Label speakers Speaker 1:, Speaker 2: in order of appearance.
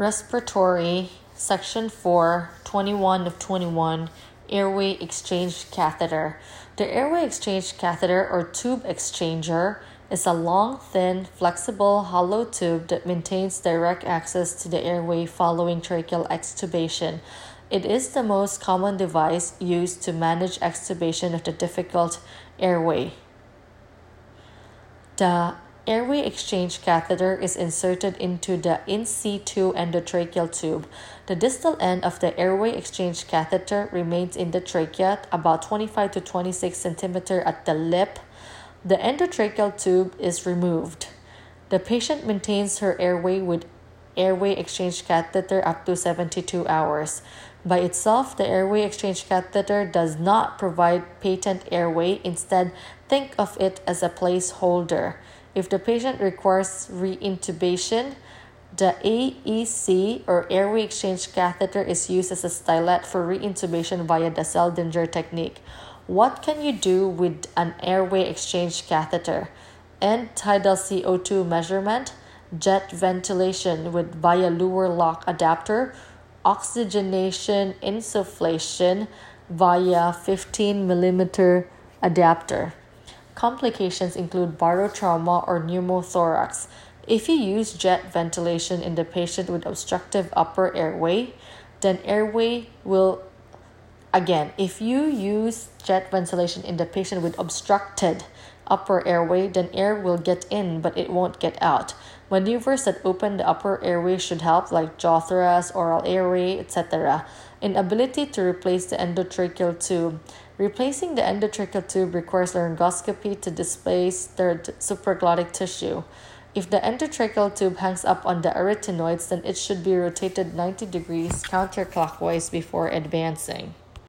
Speaker 1: Respiratory, Section 4, 21 of 21, Airway Exchange Catheter. The airway exchange catheter or tube exchanger is a long, thin, flexible, hollow tube that maintains direct access to the airway following tracheal extubation. It is the most common device used to manage extubation of the difficult airway. The airway exchange catheter is inserted into the in situ endotracheal tube. The distal end of the airway exchange catheter remains in the trachea about 25 to 26 centimeter at the lip. The endotracheal tube is removed. The patient maintains her airway with airway exchange catheter up to 72 hours. By itself, the airway exchange catheter does not provide patent airway. Instead, think of it as a placeholder. If the patient requires reintubation, the AEC or airway exchange catheter is used as a stylet for reintubation via the Seldinger technique. What can you do with an airway exchange catheter? End tidal CO2 measurement, jet ventilation with via Luer lock adapter, oxygenation insufflation via 15 millimeter adapter. Complications include barotrauma or pneumothorax. If you use jet ventilation in the patient with obstructive upper airway, then airway will again, if you use jet ventilation in the patient with obstructed upper airway, then air will get in but it won't get out. Maneuvers that open the upper airway should help, like jaw thrust, oral airway, etc. Inability to replace the endotracheal tube. Replacing the endotracheal tube requires laryngoscopy to displace the supraglottic tissue. If the endotracheal tube hangs up on the arytenoids, then it should be rotated 90 degrees counterclockwise before advancing.